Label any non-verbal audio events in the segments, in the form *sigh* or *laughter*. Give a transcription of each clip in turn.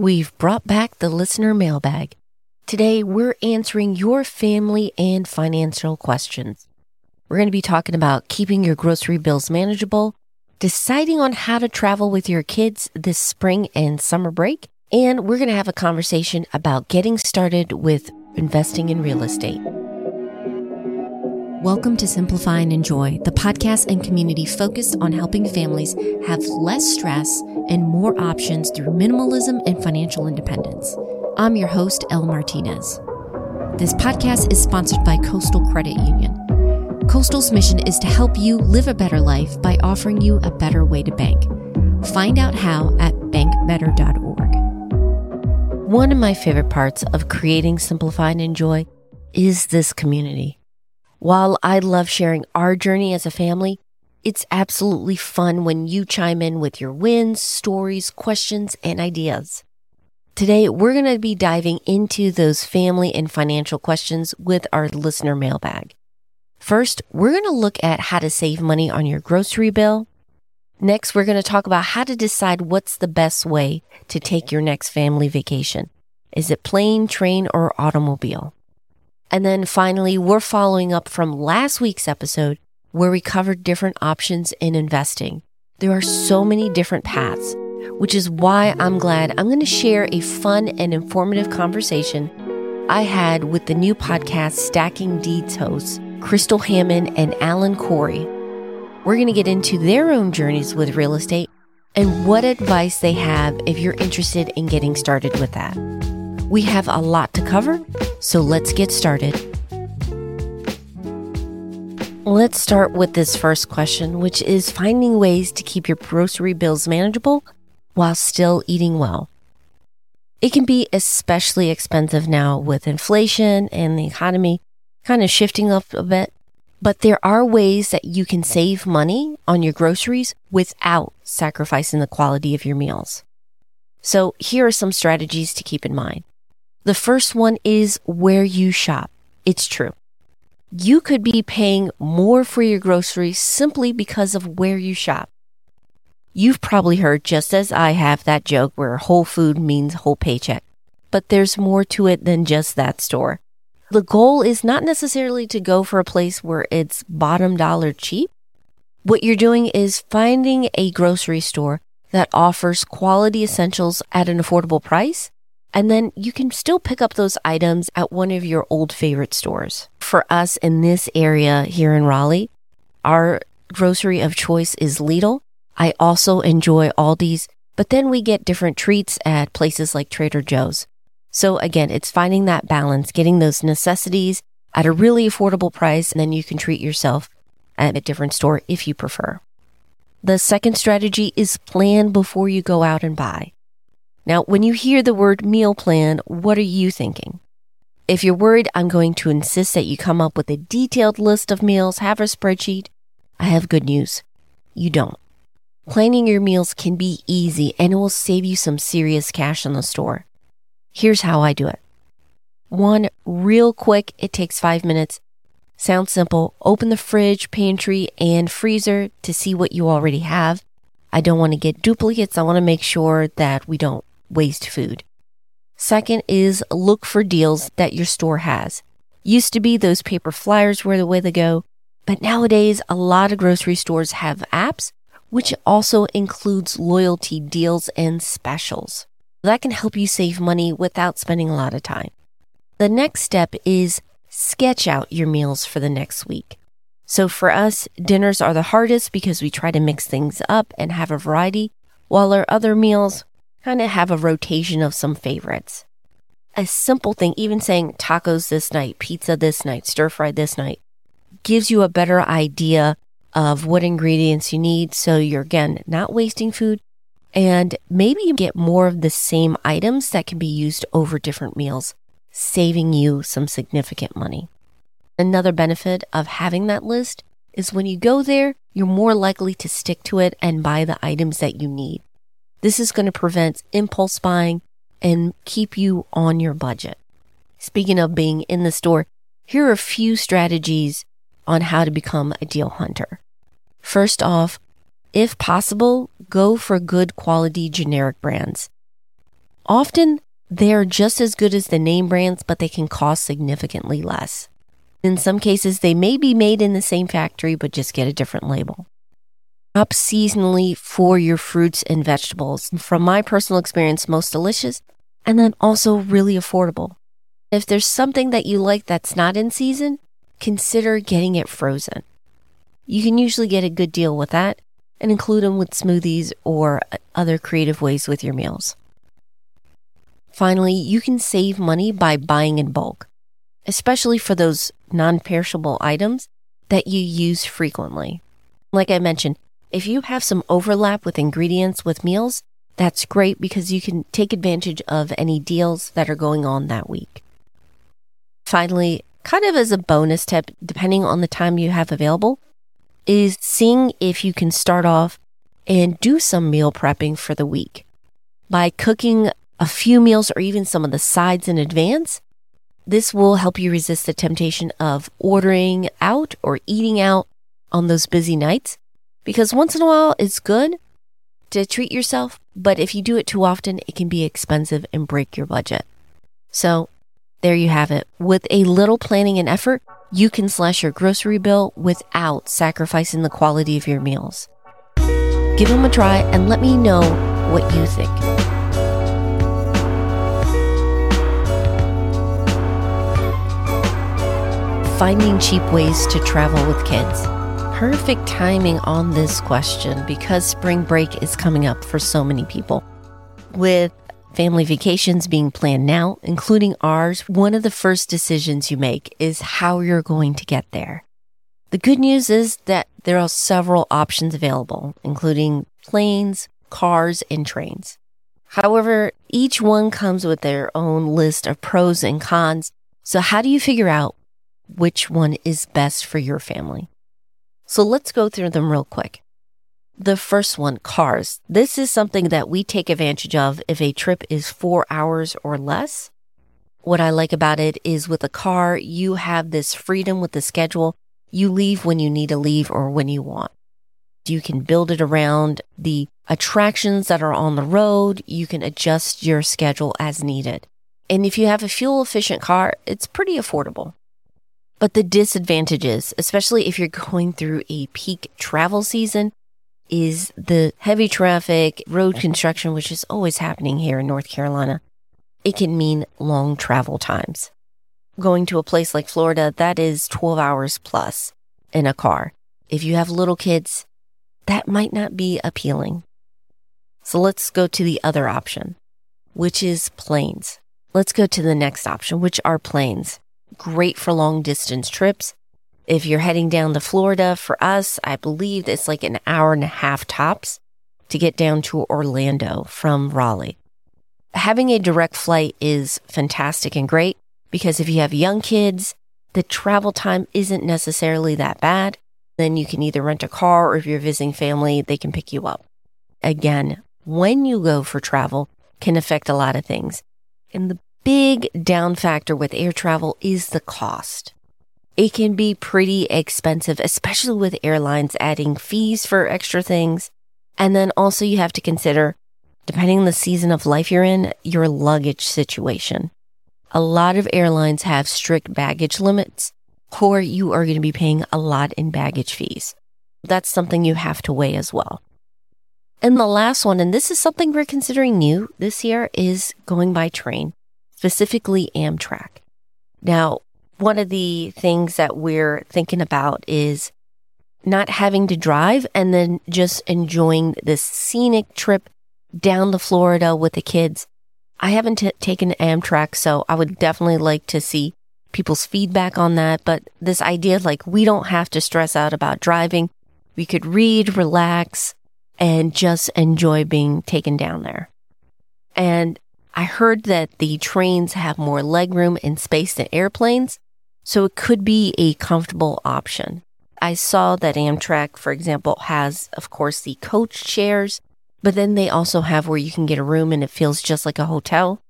We've brought back the listener mailbag. Today, we're answering your family and financial questions. We're going to be talking about keeping your grocery bills manageable, deciding on how to travel with your kids this spring and summer break, and we're going to have a conversation about getting started with investing in real estate. Welcome to Simplify and Enjoy, the podcast and community focused on helping families have less stress and more options through minimalism and financial independence. I'm your host, Elle Martinez. This podcast is sponsored by Coastal Credit Union. Coastal's mission is to help you live a better life by offering you a better way to bank. Find out how at bankbetter.org. One of my favorite parts of creating Simplify and Enjoy is this community. While I love sharing our journey as a family, it's absolutely fun when you chime in with your wins, stories, questions, and ideas. Today, we're going to be diving into those family and financial questions with our listener mailbag. First, we're going to look at how to save money on your grocery bill. Next, we're going to talk about how to decide what's the best way to take your next family vacation. Is it plane, train, or automobile? And then finally, we're following up from last week's episode where we covered different options in investing. There are so many different paths, which is why I'm glad I'm going to share a fun and informative conversation I had with the new podcast Stacking Deeds hosts, Crystal Hammond and Alan Corey. We're going to get into their own journeys with real estate and what advice they have if you're interested in getting started with that. We have a lot to cover, so let's get started. Let's start with this first question, which is finding ways to keep your grocery bills manageable while still eating well. It can be especially expensive now with inflation and the economy kind of shifting up a bit, but there are ways that you can save money on your groceries without sacrificing the quality of your meals. So here are some strategies to keep in mind. The first one is where you shop. It's true. You could be paying more for your groceries simply because of where you shop. You've probably heard, just as I have, that joke where whole food means whole paycheck. But there's more to it than just that store. The goal is not necessarily to go for a place where it's bottom dollar cheap. What you're doing is finding a grocery store that offers quality essentials at an affordable price and then you can still pick up those items at one of your old favorite stores. For us in this area here in Raleigh, our grocery of choice is Lidl. I also enjoy Aldi's, but then we get different treats at places like Trader Joe's. So again, it's finding that balance, getting those necessities at a really affordable price, and then you can treat yourself at a different store if you prefer. The second strategy is plan before you go out and buy. Now, when you hear the word meal plan, what are you thinking? If you're worried I'm going to insist that you come up with a detailed list of meals, have a spreadsheet, I have good news. You don't. Planning your meals can be easy and it will save you some serious cash in the store. Here's how I do it. One, real quick, it takes five minutes. Sounds simple. Open the fridge, pantry, and freezer to see what you already have. I don't want to get duplicates. I want to make sure that we don't waste food. Second is look for deals that your store has. Used to be those paper flyers were the way to go, but nowadays a lot of grocery stores have apps, which also includes loyalty deals and specials. That can help you save money without spending a lot of time. The next step is sketch out your meals for the next week. So for us, dinners are the hardest because we try to mix things up and have a variety, while our other meals, kind of have a rotation of some favorites. A simple thing, even saying tacos this night, pizza this night, stir fry this night, gives you a better idea of what ingredients you need. So you're again not wasting food and maybe you get more of the same items that can be used over different meals, saving you some significant money. Another benefit of having that list is when you go there, you're more likely to stick to it and buy the items that you need. This is going to prevent impulse buying and keep you on your budget. Speaking of being in the store, here are a few strategies on how to become a deal hunter. First off, if possible, go for good quality generic brands. Often they're just as good as the name brands, but they can cost significantly less. In some cases, they may be made in the same factory, but just get a different label. Up seasonally for your fruits and vegetables. From my personal experience, most delicious and then also really affordable. If there's something that you like that's not in season, consider getting it frozen. You can usually get a good deal with that and include them with smoothies or uh, other creative ways with your meals. Finally, you can save money by buying in bulk, especially for those non perishable items that you use frequently. Like I mentioned, if you have some overlap with ingredients with meals, that's great because you can take advantage of any deals that are going on that week. Finally, kind of as a bonus tip, depending on the time you have available, is seeing if you can start off and do some meal prepping for the week. By cooking a few meals or even some of the sides in advance, this will help you resist the temptation of ordering out or eating out on those busy nights. Because once in a while, it's good to treat yourself, but if you do it too often, it can be expensive and break your budget. So there you have it. With a little planning and effort, you can slash your grocery bill without sacrificing the quality of your meals. Give them a try and let me know what you think. Finding cheap ways to travel with kids. Perfect timing on this question because spring break is coming up for so many people. With family vacations being planned now, including ours, one of the first decisions you make is how you're going to get there. The good news is that there are several options available, including planes, cars, and trains. However, each one comes with their own list of pros and cons. So how do you figure out which one is best for your family? So let's go through them real quick. The first one, cars. This is something that we take advantage of if a trip is four hours or less. What I like about it is with a car, you have this freedom with the schedule. You leave when you need to leave or when you want. You can build it around the attractions that are on the road. You can adjust your schedule as needed. And if you have a fuel efficient car, it's pretty affordable. But the disadvantages, especially if you're going through a peak travel season, is the heavy traffic, road construction, which is always happening here in North Carolina. It can mean long travel times. Going to a place like Florida, that is 12 hours plus in a car. If you have little kids, that might not be appealing. So let's go to the other option, which is planes. Let's go to the next option, which are planes. Great for long distance trips if you're heading down to Florida, for us, I believe it's like an hour and a half tops to get down to Orlando from Raleigh. Having a direct flight is fantastic and great because if you have young kids, the travel time isn't necessarily that bad. Then you can either rent a car or if you're visiting family, they can pick you up. Again, when you go for travel can affect a lot of things. And the big down factor with air travel is the cost it can be pretty expensive, especially with airlines adding fees for extra things. And then also you have to consider, depending on the season of life you're in, your luggage situation. A lot of airlines have strict baggage limits, or you are going to be paying a lot in baggage fees. That's something you have to weigh as well. And the last one, and this is something we're considering new this year, is going by train, specifically Amtrak. Now, one of the things that we're thinking about is not having to drive and then just enjoying this scenic trip down to Florida with the kids. I haven't t- taken Amtrak, so I would definitely like to see people's feedback on that. But this idea, like, we don't have to stress out about driving. We could read, relax, and just enjoy being taken down there. And I heard that the trains have more legroom and space than airplanes. So it could be a comfortable option. I saw that Amtrak, for example, has, of course, the coach chairs, but then they also have where you can get a room and it feels just like a hotel.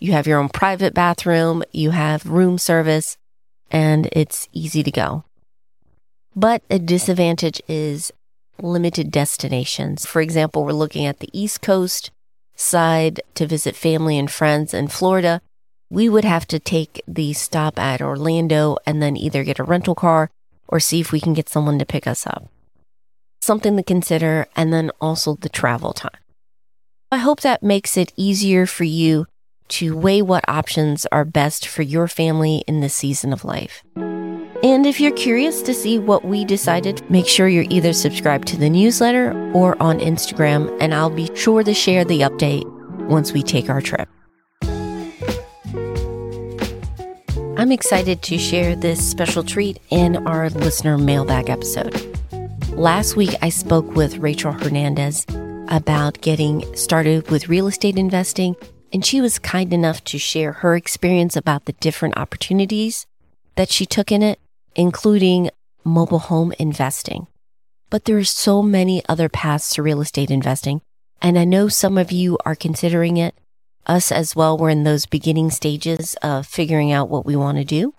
You have your own private bathroom, you have room service, and it's easy to go. But a disadvantage is limited destinations. For example, we're looking at the East Coast, side to visit family and friends in Florida, we would have to take the stop at Orlando and then either get a rental car or see if we can get someone to pick us up. Something to consider, and then also the travel time. I hope that makes it easier for you to weigh what options are best for your family in this season of life. And if you're curious to see what we decided, make sure you're either subscribed to the newsletter or on Instagram, and I'll be sure to share the update once we take our trip. I'm excited to share this special treat in our listener mailbag episode. Last week, I spoke with Rachel Hernandez about getting started with real estate investing, and she was kind enough to share her experience about the different opportunities that she took in it, including mobile home investing. But there are so many other paths to real estate investing, and I know some of you are considering it. Us as well, we're in those beginning stages of figuring out what we want to do.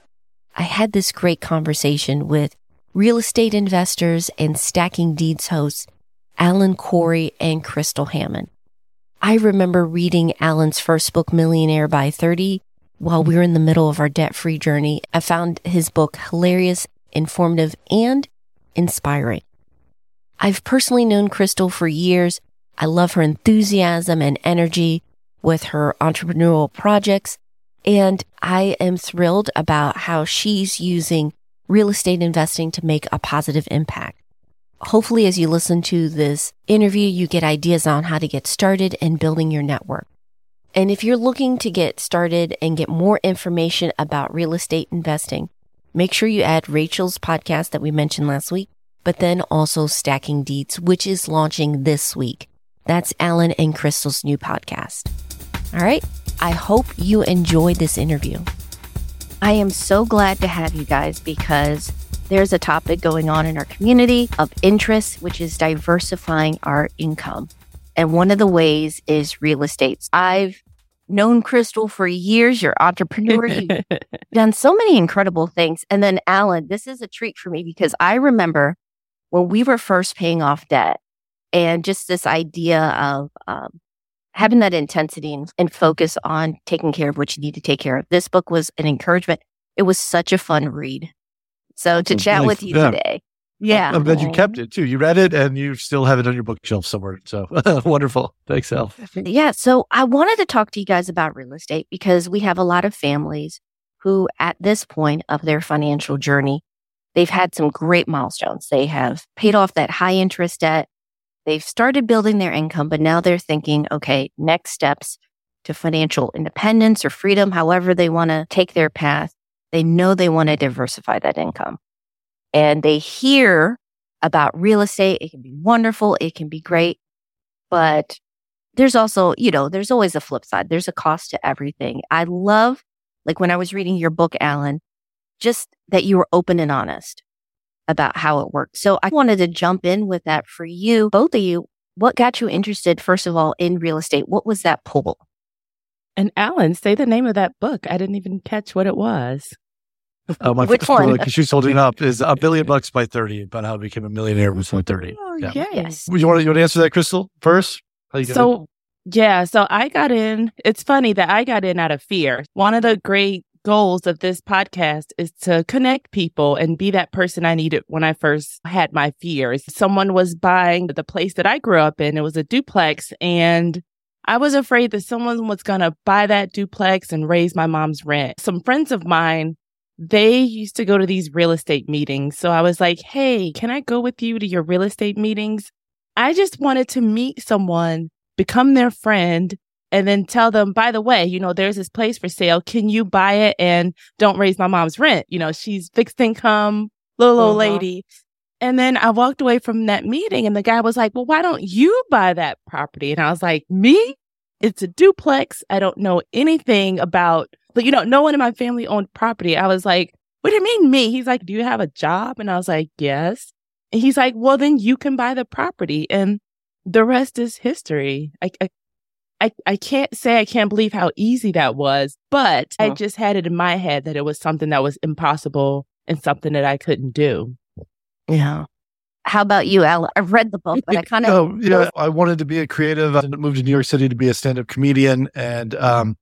I had this great conversation with real estate investors and stacking deeds hosts Alan Corey and Crystal Hammond. I remember reading Alan's first book, Millionaire by 30, while we were in the middle of our debt free journey. I found his book hilarious, informative, and inspiring. I've personally known Crystal for years. I love her enthusiasm and energy with her entrepreneurial projects. And I am thrilled about how she's using real estate investing to make a positive impact. Hopefully, as you listen to this interview, you get ideas on how to get started and building your network. And if you're looking to get started and get more information about real estate investing, make sure you add Rachel's podcast that we mentioned last week, but then also Stacking Deeds, which is launching this week. That's Alan and Crystal's new podcast. All right. I hope you enjoyed this interview. I am so glad to have you guys because there's a topic going on in our community of interest, which is diversifying our income. And one of the ways is real estate. I've known Crystal for years. You're entrepreneur. You've *laughs* done so many incredible things. And then Alan, this is a treat for me because I remember when we were first paying off debt and just this idea of um, having that intensity and, and focus on taking care of what you need to take care of. This book was an encouragement. It was such a fun read. So to chat nice. with you yeah. today. Yeah. I'm glad you oh. kept it too. You read it and you still have it on your bookshelf somewhere. So *laughs* wonderful. Thanks, Al. Yeah. So I wanted to talk to you guys about real estate because we have a lot of families who, at this point of their financial journey, they've had some great milestones. They have paid off that high interest debt. They've started building their income, but now they're thinking, okay, next steps to financial independence or freedom, however they want to take their path. They know they want to diversify that income and they hear about real estate. It can be wonderful. It can be great, but there's also, you know, there's always a flip side. There's a cost to everything. I love, like when I was reading your book, Alan, just that you were open and honest about how it worked. So I wanted to jump in with that for you, both of you. What got you interested, first of all, in real estate? What was that pull? And Alan, say the name of that book. I didn't even catch what it was. *laughs* Uh, my Which one? Because she's holding up is a Million Bucks by 30 about how to become a millionaire before 30. Oh, yeah. yes. You want, to, you want to answer that, Crystal, first? so, yeah. So I got in. It's funny that I got in out of fear. One of the great goals of this podcast is to connect people and be that person I needed when I first had my fears. Someone was buying the place that I grew up in. It was a duplex and I was afraid that someone was going to buy that duplex and raise my mom's rent. Some friends of mine, they used to go to these real estate meetings. So I was like, Hey, can I go with you to your real estate meetings? I just wanted to meet someone, become their friend, and then tell them, by the way, you know, there's this place for sale. Can you buy it and don't raise my mom's rent? You know, she's fixed income, little old uh-huh. lady. And then I walked away from that meeting and the guy was like, well, why don't you buy that property? And I was like, me? It's a duplex. I don't know anything about, but you know, no one in my family owned property. I was like, what do you mean me? He's like, do you have a job? And I was like, yes. And he's like, well, then you can buy the property. And the rest is history. I, I, I, I can't say I can't believe how easy that was, but I just had it in my head that it was something that was impossible and something that I couldn't do. Yeah. How about you, Al? I've read the book, but I kind of. *laughs* Oh, yeah. I wanted to be a creative. I moved to New York City to be a stand up comedian. And um,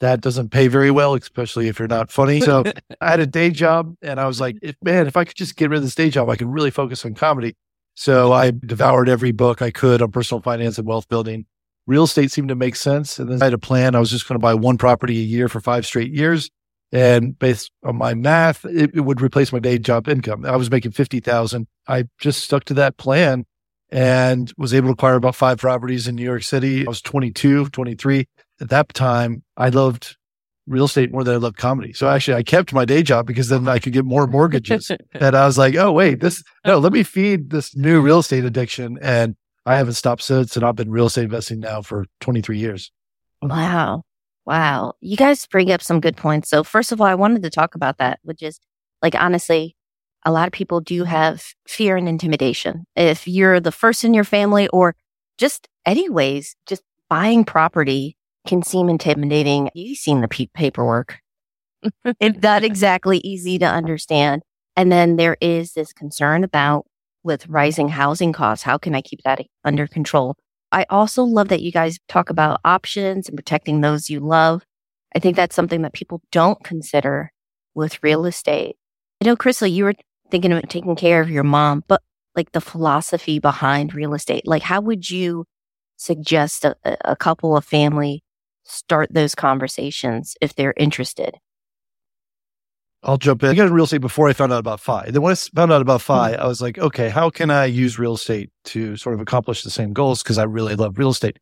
that doesn't pay very well, especially if you're not funny. So *laughs* I had a day job and I was like, if, man, if I could just get rid of this day job, I could really focus on comedy. So I devoured every book I could on personal finance and wealth building. Real estate seemed to make sense. And then I had a plan. I was just going to buy one property a year for five straight years. And based on my math, it, it would replace my day job income. I was making 50,000. I just stuck to that plan and was able to acquire about five properties in New York City. I was 22, 23 at that time, I loved real estate more than I loved comedy. So actually, I kept my day job because then I could get more mortgages. *laughs* and I was like, oh, wait, this, no, let me feed this new real estate addiction. And I haven't stopped since. And I've been real estate investing now for 23 years. Wow. Wow. You guys bring up some good points. So, first of all, I wanted to talk about that, which is like, honestly, a lot of people do have fear and intimidation. If you're the first in your family or just anyways, just buying property can seem intimidating. You've seen the p- paperwork. it's *laughs* not exactly easy to understand. And then there is this concern about with rising housing costs. How can I keep that under control? I also love that you guys talk about options and protecting those you love. I think that's something that people don't consider with real estate. I know, Crystal, you were thinking about taking care of your mom, but like the philosophy behind real estate, like how would you suggest a, a couple of family start those conversations if they're interested? I'll jump in. I got in real estate before I found out about FI. Then when I found out about FI, mm-hmm. I was like, okay, how can I use real estate to sort of accomplish the same goals? Because I really love real estate.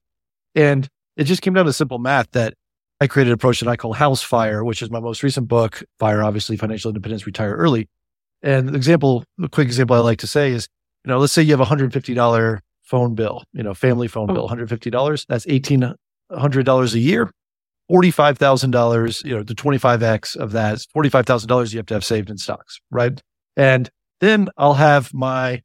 And it just came down to simple math that I created an approach that I call House Fire, which is my most recent book, Fire, obviously, Financial Independence, Retire Early. And the example, a quick example I like to say is, you know, let's say you have a $150 phone bill, you know, family phone bill, $150. That's 18 hundred dollars a year, forty five thousand dollars, you know, the twenty five x of that is forty five thousand dollars you have to have saved in stocks, right? And then I'll have my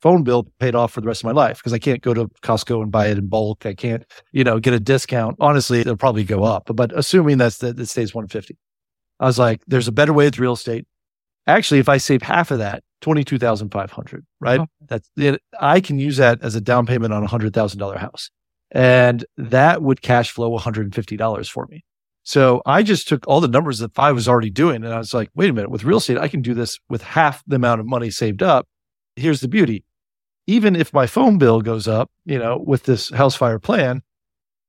phone bill paid off for the rest of my life because I can't go to Costco and buy it in bulk. I can't, you know, get a discount. Honestly, it'll probably go up, but assuming that's that it stays 150. I was like, there's a better way with real estate. Actually, if I save half of that, 22,500, right? Oh. That's it. I can use that as a down payment on a hundred thousand dollar house. And that would cash flow $150 for me. So I just took all the numbers that FI was already doing. And I was like, wait a minute, with real estate, I can do this with half the amount of money saved up. Here's the beauty. Even if my phone bill goes up, you know, with this house fire plan,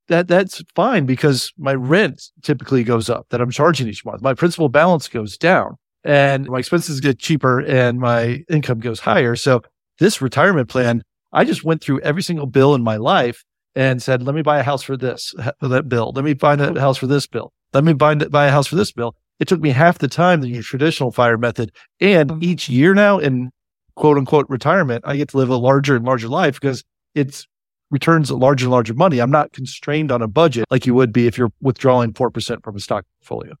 that that's fine because my rent typically goes up that I'm charging each month. My principal balance goes down and my expenses get cheaper and my income goes higher. So this retirement plan, I just went through every single bill in my life and said, let me buy a house for this, for that bill. Let me find a house for this bill. Let me buy, buy a house for this bill. It took me half the time than your traditional fire method. And mm-hmm. each year now in quote unquote retirement, I get to live a larger and larger life because it's returns a larger and larger money. I'm not constrained on a budget like you would be if you're withdrawing 4% from a stock portfolio.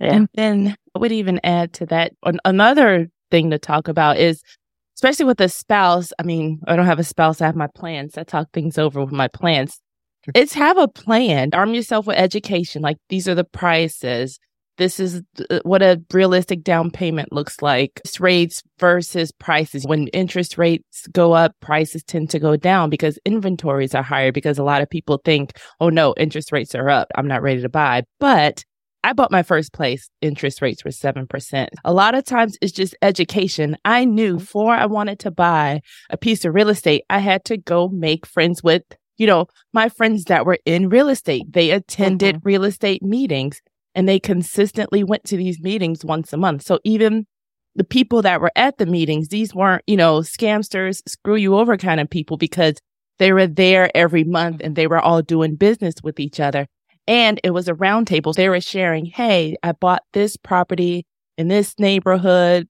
And then I would even add to that another thing to talk about is especially with a spouse. I mean, I don't have a spouse. I have my plans. I talk things over with my plans. It's have a plan. Arm yourself with education. Like these are the prices. This is uh, what a realistic down payment looks like. Rates versus prices. When interest rates go up, prices tend to go down because inventories are higher because a lot of people think, oh no, interest rates are up. I'm not ready to buy. But I bought my first place, interest rates were 7%. A lot of times it's just education. I knew before I wanted to buy a piece of real estate, I had to go make friends with, you know, my friends that were in real estate. They attended mm-hmm. real estate meetings and they consistently went to these meetings once a month. So even the people that were at the meetings, these weren't, you know, scamsters, screw you over kind of people because they were there every month and they were all doing business with each other. And it was a roundtable. They were sharing, hey, I bought this property in this neighborhood.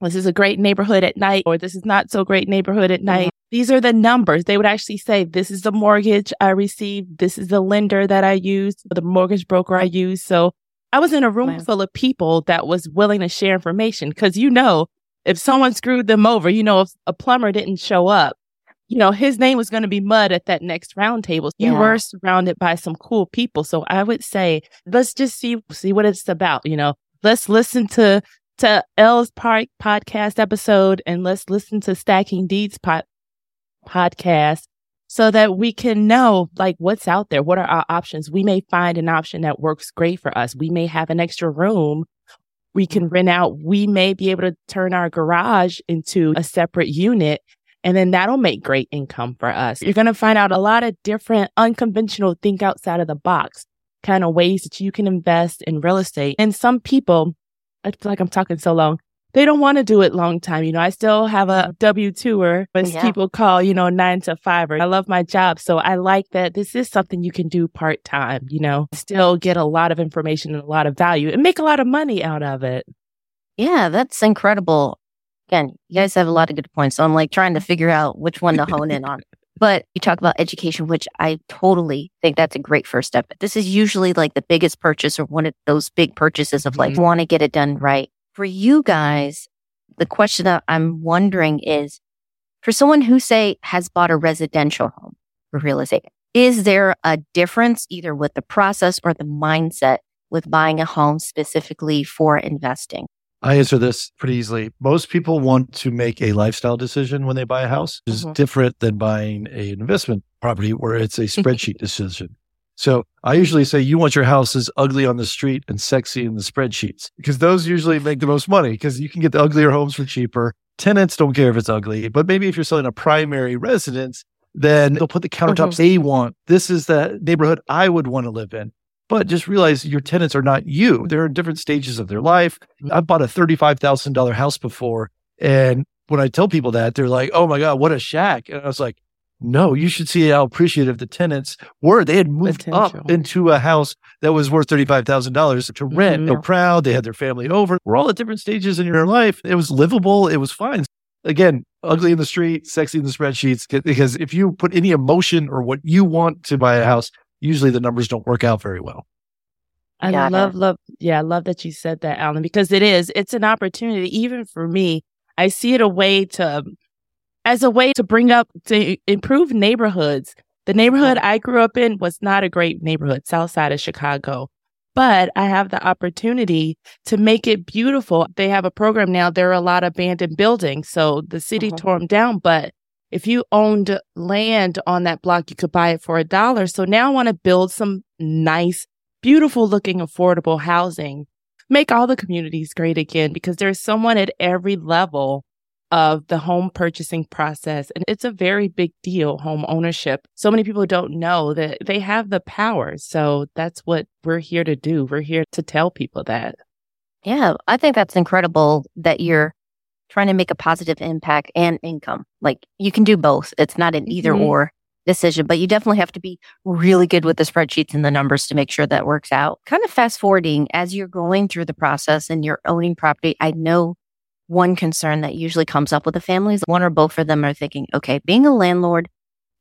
This is a great neighborhood at night, or this is not so great neighborhood at night. Mm-hmm. These are the numbers. They would actually say, this is the mortgage I received. This is the lender that I used, the mortgage broker I used. So I was in a room wow. full of people that was willing to share information because you know, if someone screwed them over, you know, if a plumber didn't show up, you know, his name was going to be mud at that next roundtable. You yeah. were surrounded by some cool people. So I would say, let's just see, see what it's about. You know, let's listen to to L's Park podcast episode and let's listen to Stacking Deeds pod- podcast so that we can know like what's out there. What are our options? We may find an option that works great for us. We may have an extra room we can rent out. We may be able to turn our garage into a separate unit and then that'll make great income for us. You're going to find out a lot of different unconventional think outside of the box kind of ways that you can invest in real estate. And some people, I feel like I'm talking so long. They don't want to do it long time. You know, I still have a W twoer, as yeah. people call, you know, nine to five. I love my job. So I like that this is something you can do part time, you know, still get a lot of information and a lot of value and make a lot of money out of it. Yeah, that's incredible again, you guys have a lot of good points. So I'm like trying to figure out which one to hone in on. *laughs* But you talk about education, which I totally think that's a great first step. But this is usually like the biggest purchase or one of those big purchases of like, mm-hmm. want to get it done right. For you guys, the question that I'm wondering is for someone who say has bought a residential home for real estate, is there a difference either with the process or the mindset with buying a home specifically for investing? I answer this pretty easily. Most people want to make a lifestyle decision when they buy a house, which is mm-hmm. different than buying an investment property where it's a *laughs* spreadsheet decision. So I usually say you want your house as ugly on the street and sexy in the spreadsheets because those usually make the most money because you can get the uglier homes for cheaper. Tenants don't care if it's ugly, but maybe if you're selling a primary residence, then they'll put the countertops mm-hmm. they want. This is the neighborhood I would want to live in. But just realize your tenants are not you. They're in different stages of their life. I've bought a $35,000 house before. And when I tell people that, they're like, oh my God, what a shack. And I was like, no, you should see how appreciative the tenants were. They had moved Potential. up into a house that was worth $35,000 to rent. Mm-hmm. They're proud. They had their family over. We're all at different stages in your life. It was livable. It was fine. Again, ugly in the street, sexy in the spreadsheets. Because if you put any emotion or what you want to buy a house, usually the numbers don't work out very well. I yeah, love, love, yeah, I love that you said that, Alan, because it is, it's an opportunity, even for me. I see it a way to, as a way to bring up, to improve neighborhoods. The neighborhood I grew up in was not a great neighborhood, south side of Chicago, but I have the opportunity to make it beautiful. They have a program now. There are a lot of abandoned buildings. So the city uh-huh. tore them down, but if you owned land on that block, you could buy it for a dollar. So now I want to build some nice, beautiful looking, affordable housing, make all the communities great again because there's someone at every level of the home purchasing process. And it's a very big deal, home ownership. So many people don't know that they have the power. So that's what we're here to do. We're here to tell people that. Yeah, I think that's incredible that you're trying to make a positive impact and income. Like you can do both. It's not an either mm-hmm. or decision, but you definitely have to be really good with the spreadsheets and the numbers to make sure that works out. Kind of fast forwarding as you're going through the process and you're owning property. I know one concern that usually comes up with the families, one or both of them are thinking, okay, being a landlord,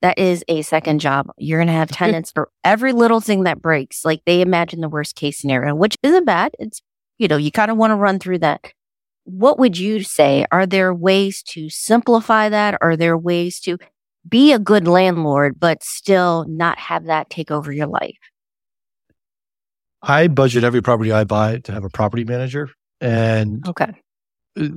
that is a second job. You're going to have *laughs* tenants for every little thing that breaks. Like they imagine the worst case scenario, which isn't bad. It's, you know, you kind of want to run through that what would you say? Are there ways to simplify that? Are there ways to be a good landlord, but still not have that take over your life? I budget every property I buy to have a property manager. And okay. Uh,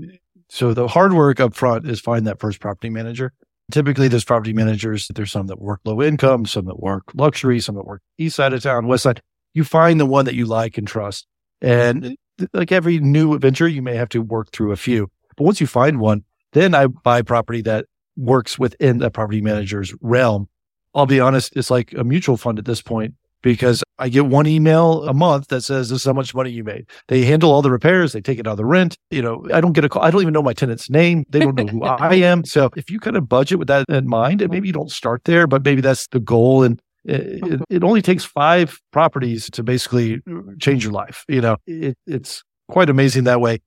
so the hard work up front is find that first property manager. Typically, there's property managers. There's some that work low income, some that work luxury, some that work east side of town, west side. You find the one that you like and trust. And like every new venture, you may have to work through a few. But once you find one, then I buy property that works within the property manager's realm. I'll be honest, it's like a mutual fund at this point because I get one email a month that says this is how much money you made. They handle all the repairs, they take it out of the rent. You know, I don't get a call. I don't even know my tenant's name. They don't know who *laughs* I am. So if you kind of budget with that in mind, and maybe you don't start there, but maybe that's the goal. And it, it, only takes five properties to basically change your life. You know, it, it's quite amazing that way.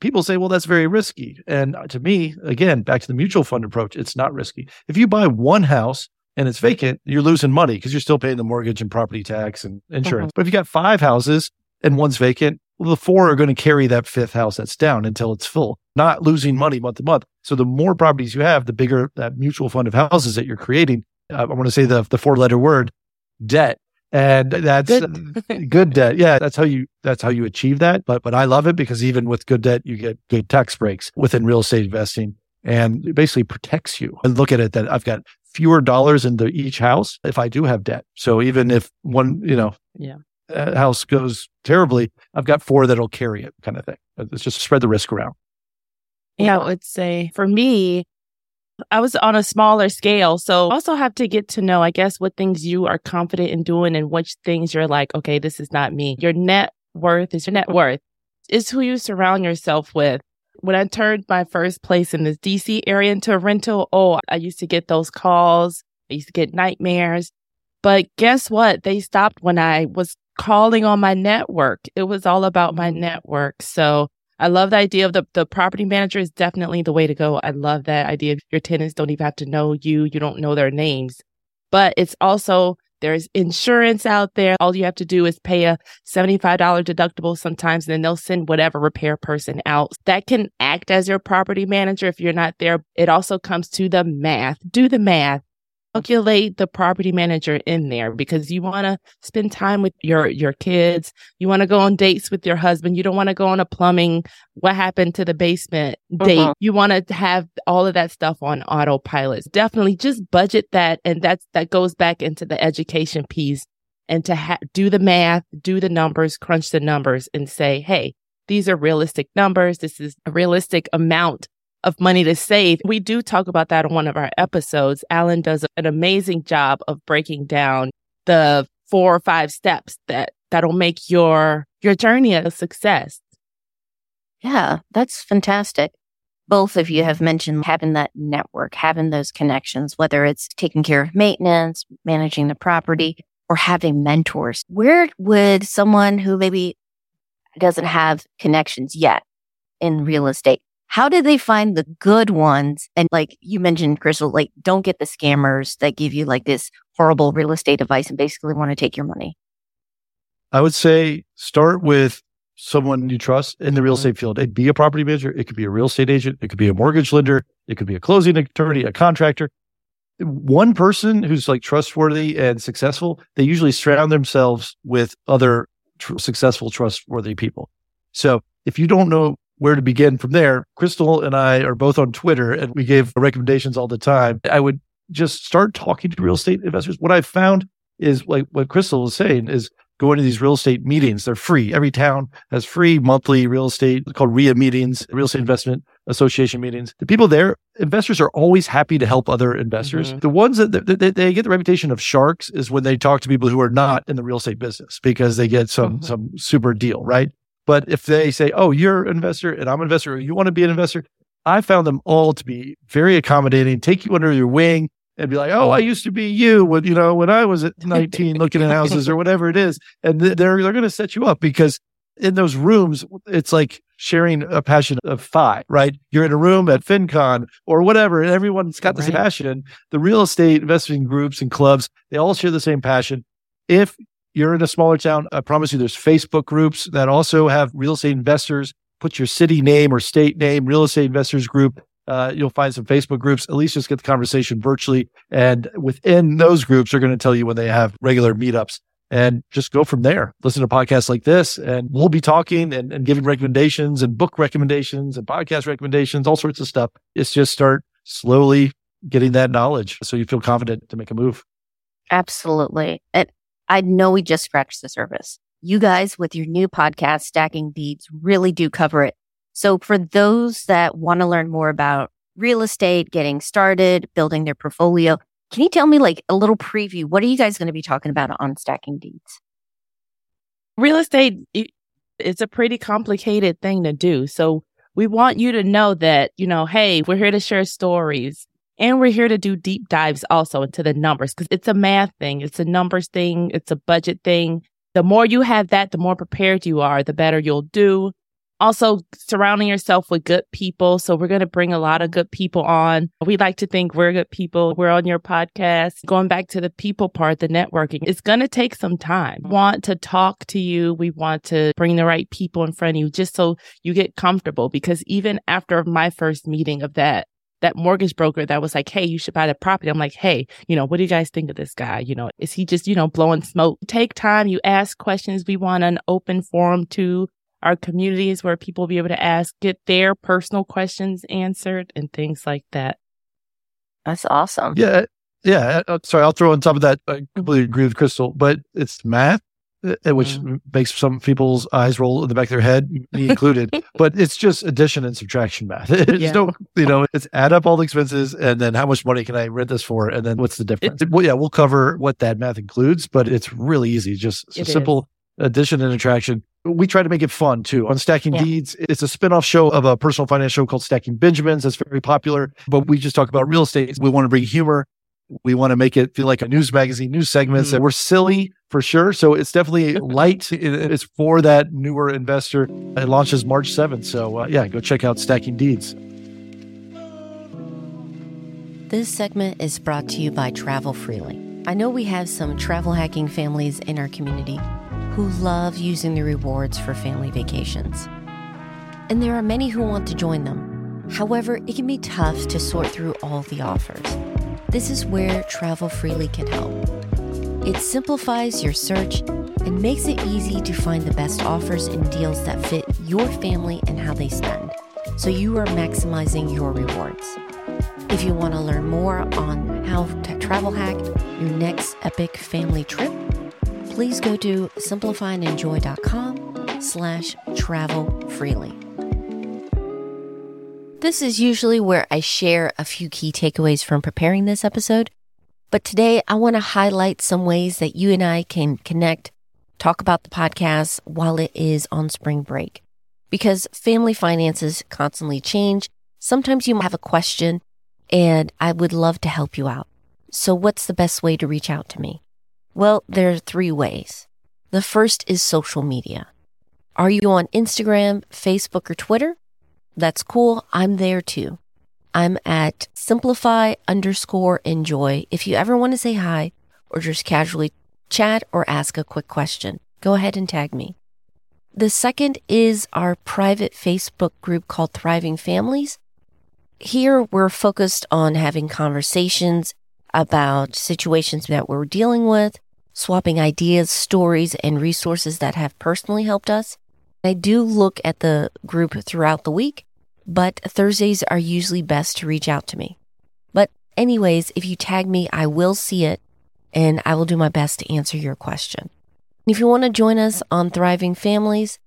People say, well, that's very risky. And to me, again, back to the mutual fund approach, it's not risky. If you buy one house and it's vacant, you're losing money because you're still paying the mortgage and property tax and insurance. Mm-hmm. But if you got five houses and one's vacant, well, the four are going to carry that fifth house that's down until it's full, not losing money month to month. So the more properties you have, the bigger that mutual fund of houses that you're creating. Uh, I want to say the, the four letter word debt And that's good. *laughs* good debt. Yeah, that's how you that's how you achieve that. But but I love it because even with good debt, you get good tax breaks within real estate investing and it basically protects you. And look at it that I've got fewer dollars into each house if I do have debt. So even if one, you know, yeah. Uh, house goes terribly, I've got four that'll carry it kind of thing. It's just spread the risk around. Yeah, I would say for me, I was on a smaller scale. So also have to get to know, I guess, what things you are confident in doing and which things you're like, okay, this is not me. Your net worth is your net worth. Is who you surround yourself with. When I turned my first place in this DC area into a rental, oh, I used to get those calls. I used to get nightmares. But guess what? They stopped when I was calling on my network. It was all about my network. So I love the idea of the, the property manager is definitely the way to go. I love that idea. Your tenants don't even have to know you. You don't know their names, but it's also there's insurance out there. All you have to do is pay a $75 deductible sometimes, and then they'll send whatever repair person out. That can act as your property manager if you're not there. It also comes to the math. Do the math calculate the property manager in there because you want to spend time with your your kids. You want to go on dates with your husband. You don't want to go on a plumbing what happened to the basement date. Uh-huh. you want to have all of that stuff on autopilot. Definitely just budget that and that's that goes back into the education piece and to ha- do the math do the numbers crunch the numbers and say hey these are realistic numbers. This is a realistic amount of money to save. We do talk about that on one of our episodes. Alan does an amazing job of breaking down the four or five steps that that'll make your your journey a success. Yeah, that's fantastic. Both of you have mentioned having that network, having those connections, whether it's taking care of maintenance, managing the property, or having mentors. Where would someone who maybe doesn't have connections yet in real estate how did they find the good ones? And like you mentioned, Crystal, like don't get the scammers that give you like this horrible real estate advice and basically want to take your money. I would say start with someone you trust in the real mm-hmm. estate field. It be a property manager. It could be a real estate agent. It could be a mortgage lender. It could be a closing attorney, a contractor. One person who's like trustworthy and successful, they usually surround themselves with other tr- successful, trustworthy people. So if you don't know where to begin from there. Crystal and I are both on Twitter and we gave recommendations all the time. I would just start talking to real estate investors. What I've found is like what Crystal was saying is going to these real estate meetings. They're free. Every town has free monthly real estate called REIA meetings, real estate investment association meetings. The people there, investors are always happy to help other investors. Mm-hmm. The ones that, that, that, they get the reputation of sharks is when they talk to people who are not in the real estate business because they get some, mm-hmm. some super deal, right? But if they say, oh, you're an investor and I'm an investor, or you want to be an investor, I found them all to be very accommodating, take you under your wing and be like, oh, I used to be you when, you know, when I was at *laughs* 19 looking at houses or whatever it is. And they're, they're going to set you up because in those rooms, it's like sharing a passion of FI, right? You're in a room at FinCon or whatever, and everyone's got this right. passion. The real estate investing groups and clubs, they all share the same passion. If you're in a smaller town, I promise you there's Facebook groups that also have real estate investors. Put your city name or state name, real estate investors group. Uh, you'll find some Facebook groups. At least just get the conversation virtually. And within those groups, they're going to tell you when they have regular meetups and just go from there. Listen to podcasts like this, and we'll be talking and, and giving recommendations and book recommendations and podcast recommendations, all sorts of stuff. It's just start slowly getting that knowledge so you feel confident to make a move. Absolutely. And I know we just scratched the surface. You guys with your new podcast, Stacking Deeds, really do cover it. So for those that want to learn more about real estate, getting started, building their portfolio, can you tell me like a little preview? What are you guys going to be talking about on Stacking Deeds? Real estate, it's a pretty complicated thing to do. So we want you to know that, you know, hey, we're here to share stories. And we're here to do deep dives also into the numbers because it's a math thing, it's a numbers thing, it's a budget thing. The more you have that, the more prepared you are, the better you'll do. Also, surrounding yourself with good people. So, we're going to bring a lot of good people on. We like to think we're good people. We're on your podcast. Going back to the people part, the networking, it's going to take some time. We want to talk to you. We want to bring the right people in front of you just so you get comfortable. Because even after my first meeting of that, that mortgage broker that was like, Hey, you should buy the property. I'm like, Hey, you know, what do you guys think of this guy? You know, is he just, you know, blowing smoke? Take time. You ask questions. We want an open forum to our communities where people will be able to ask, get their personal questions answered and things like that. That's awesome. Yeah. Yeah. Uh, sorry, I'll throw on top of that. I completely agree with Crystal, but it's math which mm. makes some people's eyes roll in the back of their head, me included. *laughs* but it's just addition and subtraction math. *laughs* It's yeah. no, you know, it's add up all the expenses and then how much money can I rent this for, and then what's the difference? It, well, yeah, we'll cover what that math includes, but it's really easy. Just simple is. addition and subtraction. We try to make it fun too. On Stacking yeah. Deeds, it's a spin-off show of a personal finance show called Stacking Benjamins. That's very popular, but we just talk about real estate. We want to bring humor we want to make it feel like a news magazine, news segments. Mm-hmm. And we're silly for sure. So it's definitely *laughs* light. It's for that newer investor. It launches March 7th. So uh, yeah, go check out Stacking Deeds. This segment is brought to you by Travel Freely. I know we have some travel hacking families in our community who love using the rewards for family vacations. And there are many who want to join them. However, it can be tough to sort through all the offers. This is where Travel Freely can help. It simplifies your search and makes it easy to find the best offers and deals that fit your family and how they spend, so you are maximizing your rewards. If you want to learn more on how to travel hack your next epic family trip, please go to simplifyandenjoy.com slash travel freely. This is usually where I share a few key takeaways from preparing this episode. But today I want to highlight some ways that you and I can connect, talk about the podcast while it is on spring break. Because family finances constantly change. Sometimes you have a question and I would love to help you out. So what's the best way to reach out to me? Well, there are three ways. The first is social media. Are you on Instagram, Facebook, or Twitter? That's cool. I'm there too. I'm at simplify underscore enjoy. If you ever want to say hi or just casually chat or ask a quick question, go ahead and tag me. The second is our private Facebook group called Thriving Families. Here we're focused on having conversations about situations that we're dealing with, swapping ideas, stories, and resources that have personally helped us. I do look at the group throughout the week but Thursdays are usually best to reach out to me. But anyways, if you tag me, I will see it and I will do my best to answer your question. If you want to join us on Thriving Families,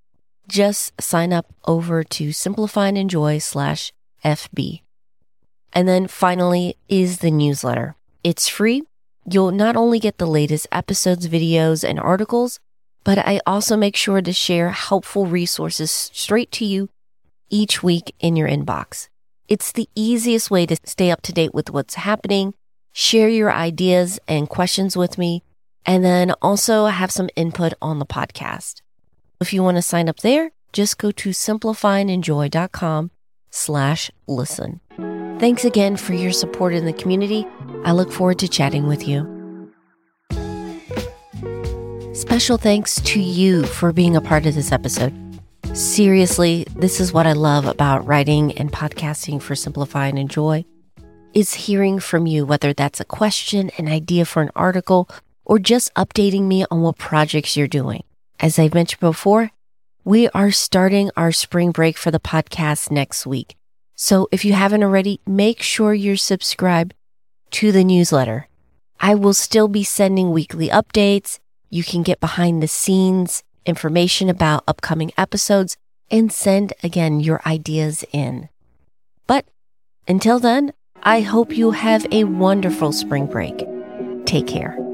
just sign up over to Simplify and Enjoy slash FB. And then finally is the newsletter. It's free. You'll not only get the latest episodes, videos, and articles, but I also make sure to share helpful resources straight to you each week in your inbox. It's the easiest way to stay up to date with what's happening, share your ideas and questions with me, and then also have some input on the podcast. If you want to sign up there, just go to simplifyandenjoy.com slash listen. Thanks again for your support in the community. I look forward to chatting with you. Special thanks to you for being a part of this episode. Seriously, this is what I love about writing and podcasting for Simplify and Enjoy is hearing from you, whether that's a question, an idea for an article, or just updating me on what projects you're doing. As I've mentioned before, we are starting our spring break for the podcast next week. So if you haven't already, make sure you're subscribed to the newsletter. I will still be sending weekly updates. You can get behind the scenes information about upcoming episodes, and send again your ideas in. But until then, I hope you have a wonderful spring break. Take care.